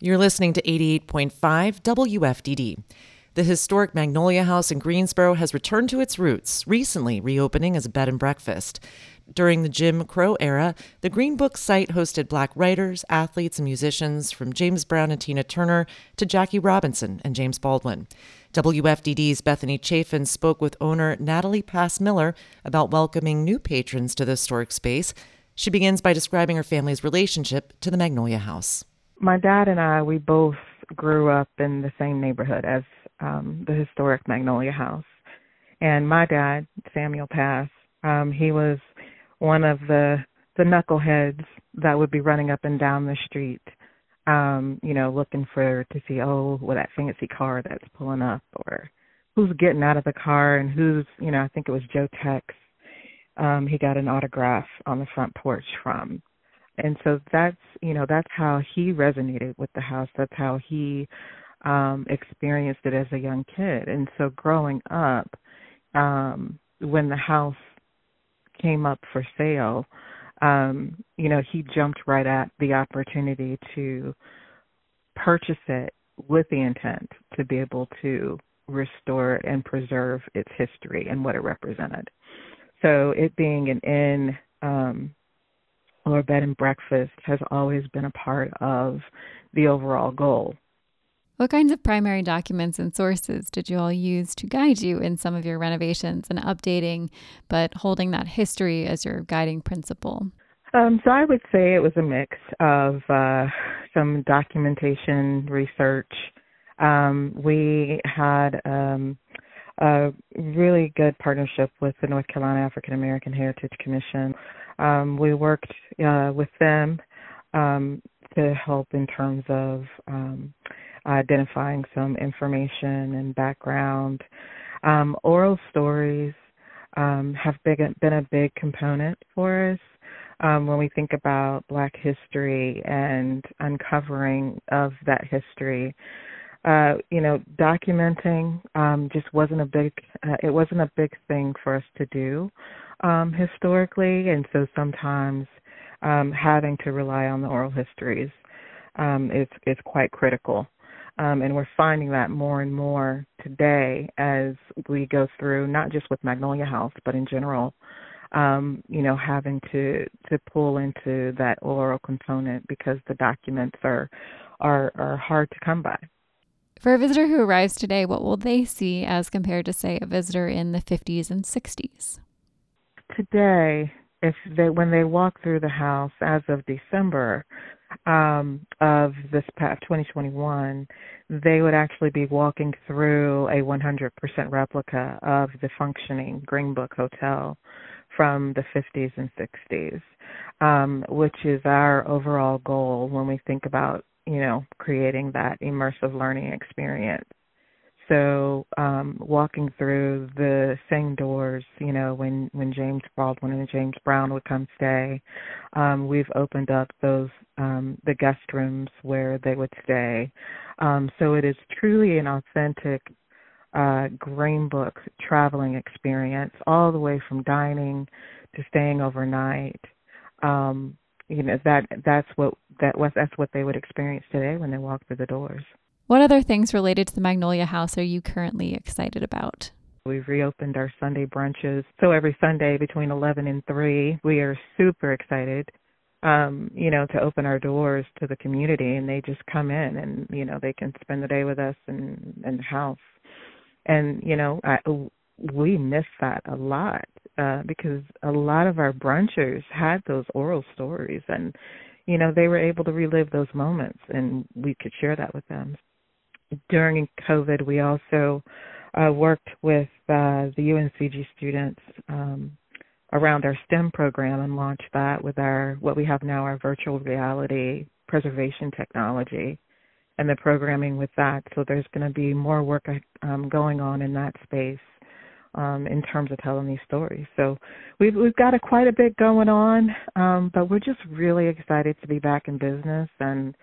You're listening to 88.5 WFDD. The historic Magnolia House in Greensboro has returned to its roots, recently reopening as a bed and breakfast. During the Jim Crow era, the Green Book site hosted black writers, athletes, and musicians from James Brown and Tina Turner to Jackie Robinson and James Baldwin. WFDD's Bethany Chafin spoke with owner Natalie Pass Miller about welcoming new patrons to the historic space. She begins by describing her family's relationship to the Magnolia House. My dad and I, we both grew up in the same neighborhood as um, the historic Magnolia House. And my dad, Samuel Pass, um, he was one of the the knuckleheads that would be running up and down the street, um, you know, looking for to see oh, well that fancy car that's pulling up, or who's getting out of the car, and who's you know I think it was Joe Tex. Um, he got an autograph on the front porch from, and so that's you know that's how he resonated with the house. That's how he um experienced it as a young kid, and so growing up, um, when the house came up for sale, um, you know, he jumped right at the opportunity to purchase it with the intent to be able to restore and preserve its history and what it represented. So it being an inn um, or bed and breakfast has always been a part of the overall goal what kinds of primary documents and sources did you all use to guide you in some of your renovations and updating, but holding that history as your guiding principle? Um, so I would say it was a mix of uh, some documentation, research. Um, we had um, a really good partnership with the North Carolina African American Heritage Commission. Um, we worked uh, with them um, to help in terms of um, identifying some information and background. Um, oral stories um, have big, been a big component for us um, when we think about Black history and uncovering of that history. Uh, you know, documenting um, just wasn't a big uh, it wasn't a big thing for us to do um, historically, and so sometimes um, having to rely on the oral histories um, is is quite critical. Um, and we're finding that more and more today as we go through not just with Magnolia House, but in general, um, you know, having to to pull into that oral component because the documents are are are hard to come by. For a visitor who arrives today, what will they see as compared to say a visitor in the 50s and 60s? Today, if they when they walk through the house as of December, um, of this past 2021, they would actually be walking through a 100% replica of the functioning Green Book Hotel from the 50s and 60s, um, which is our overall goal when we think about, you know, creating that immersive learning experience. So um walking through the same doors you know when when james baldwin and james brown would come stay um we've opened up those um the guest rooms where they would stay. Um so it is truly an authentic uh green book traveling experience all the way from dining to staying overnight. Um you know that that's what that was that's what they would experience today when they walk through the doors what other things related to the Magnolia House are you currently excited about? We've reopened our Sunday brunches. So every Sunday between 11 and 3, we are super excited um, you know, to open our doors to the community and they just come in and, you know, they can spend the day with us in in the house. And, you know, I we miss that a lot uh because a lot of our brunchers had those oral stories and you know, they were able to relive those moments and we could share that with them during COVID, we also uh, worked with uh, the UNCG students um, around our STEM program and launched that with our what we have now our virtual reality preservation technology and the programming with that. So there's going to be more work um, going on in that space um, in terms of telling these stories. So we've we've got a, quite a bit going on, um, but we're just really excited to be back in business and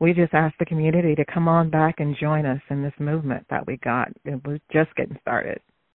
we just ask the community to come on back and join us in this movement that we got. It was just getting started.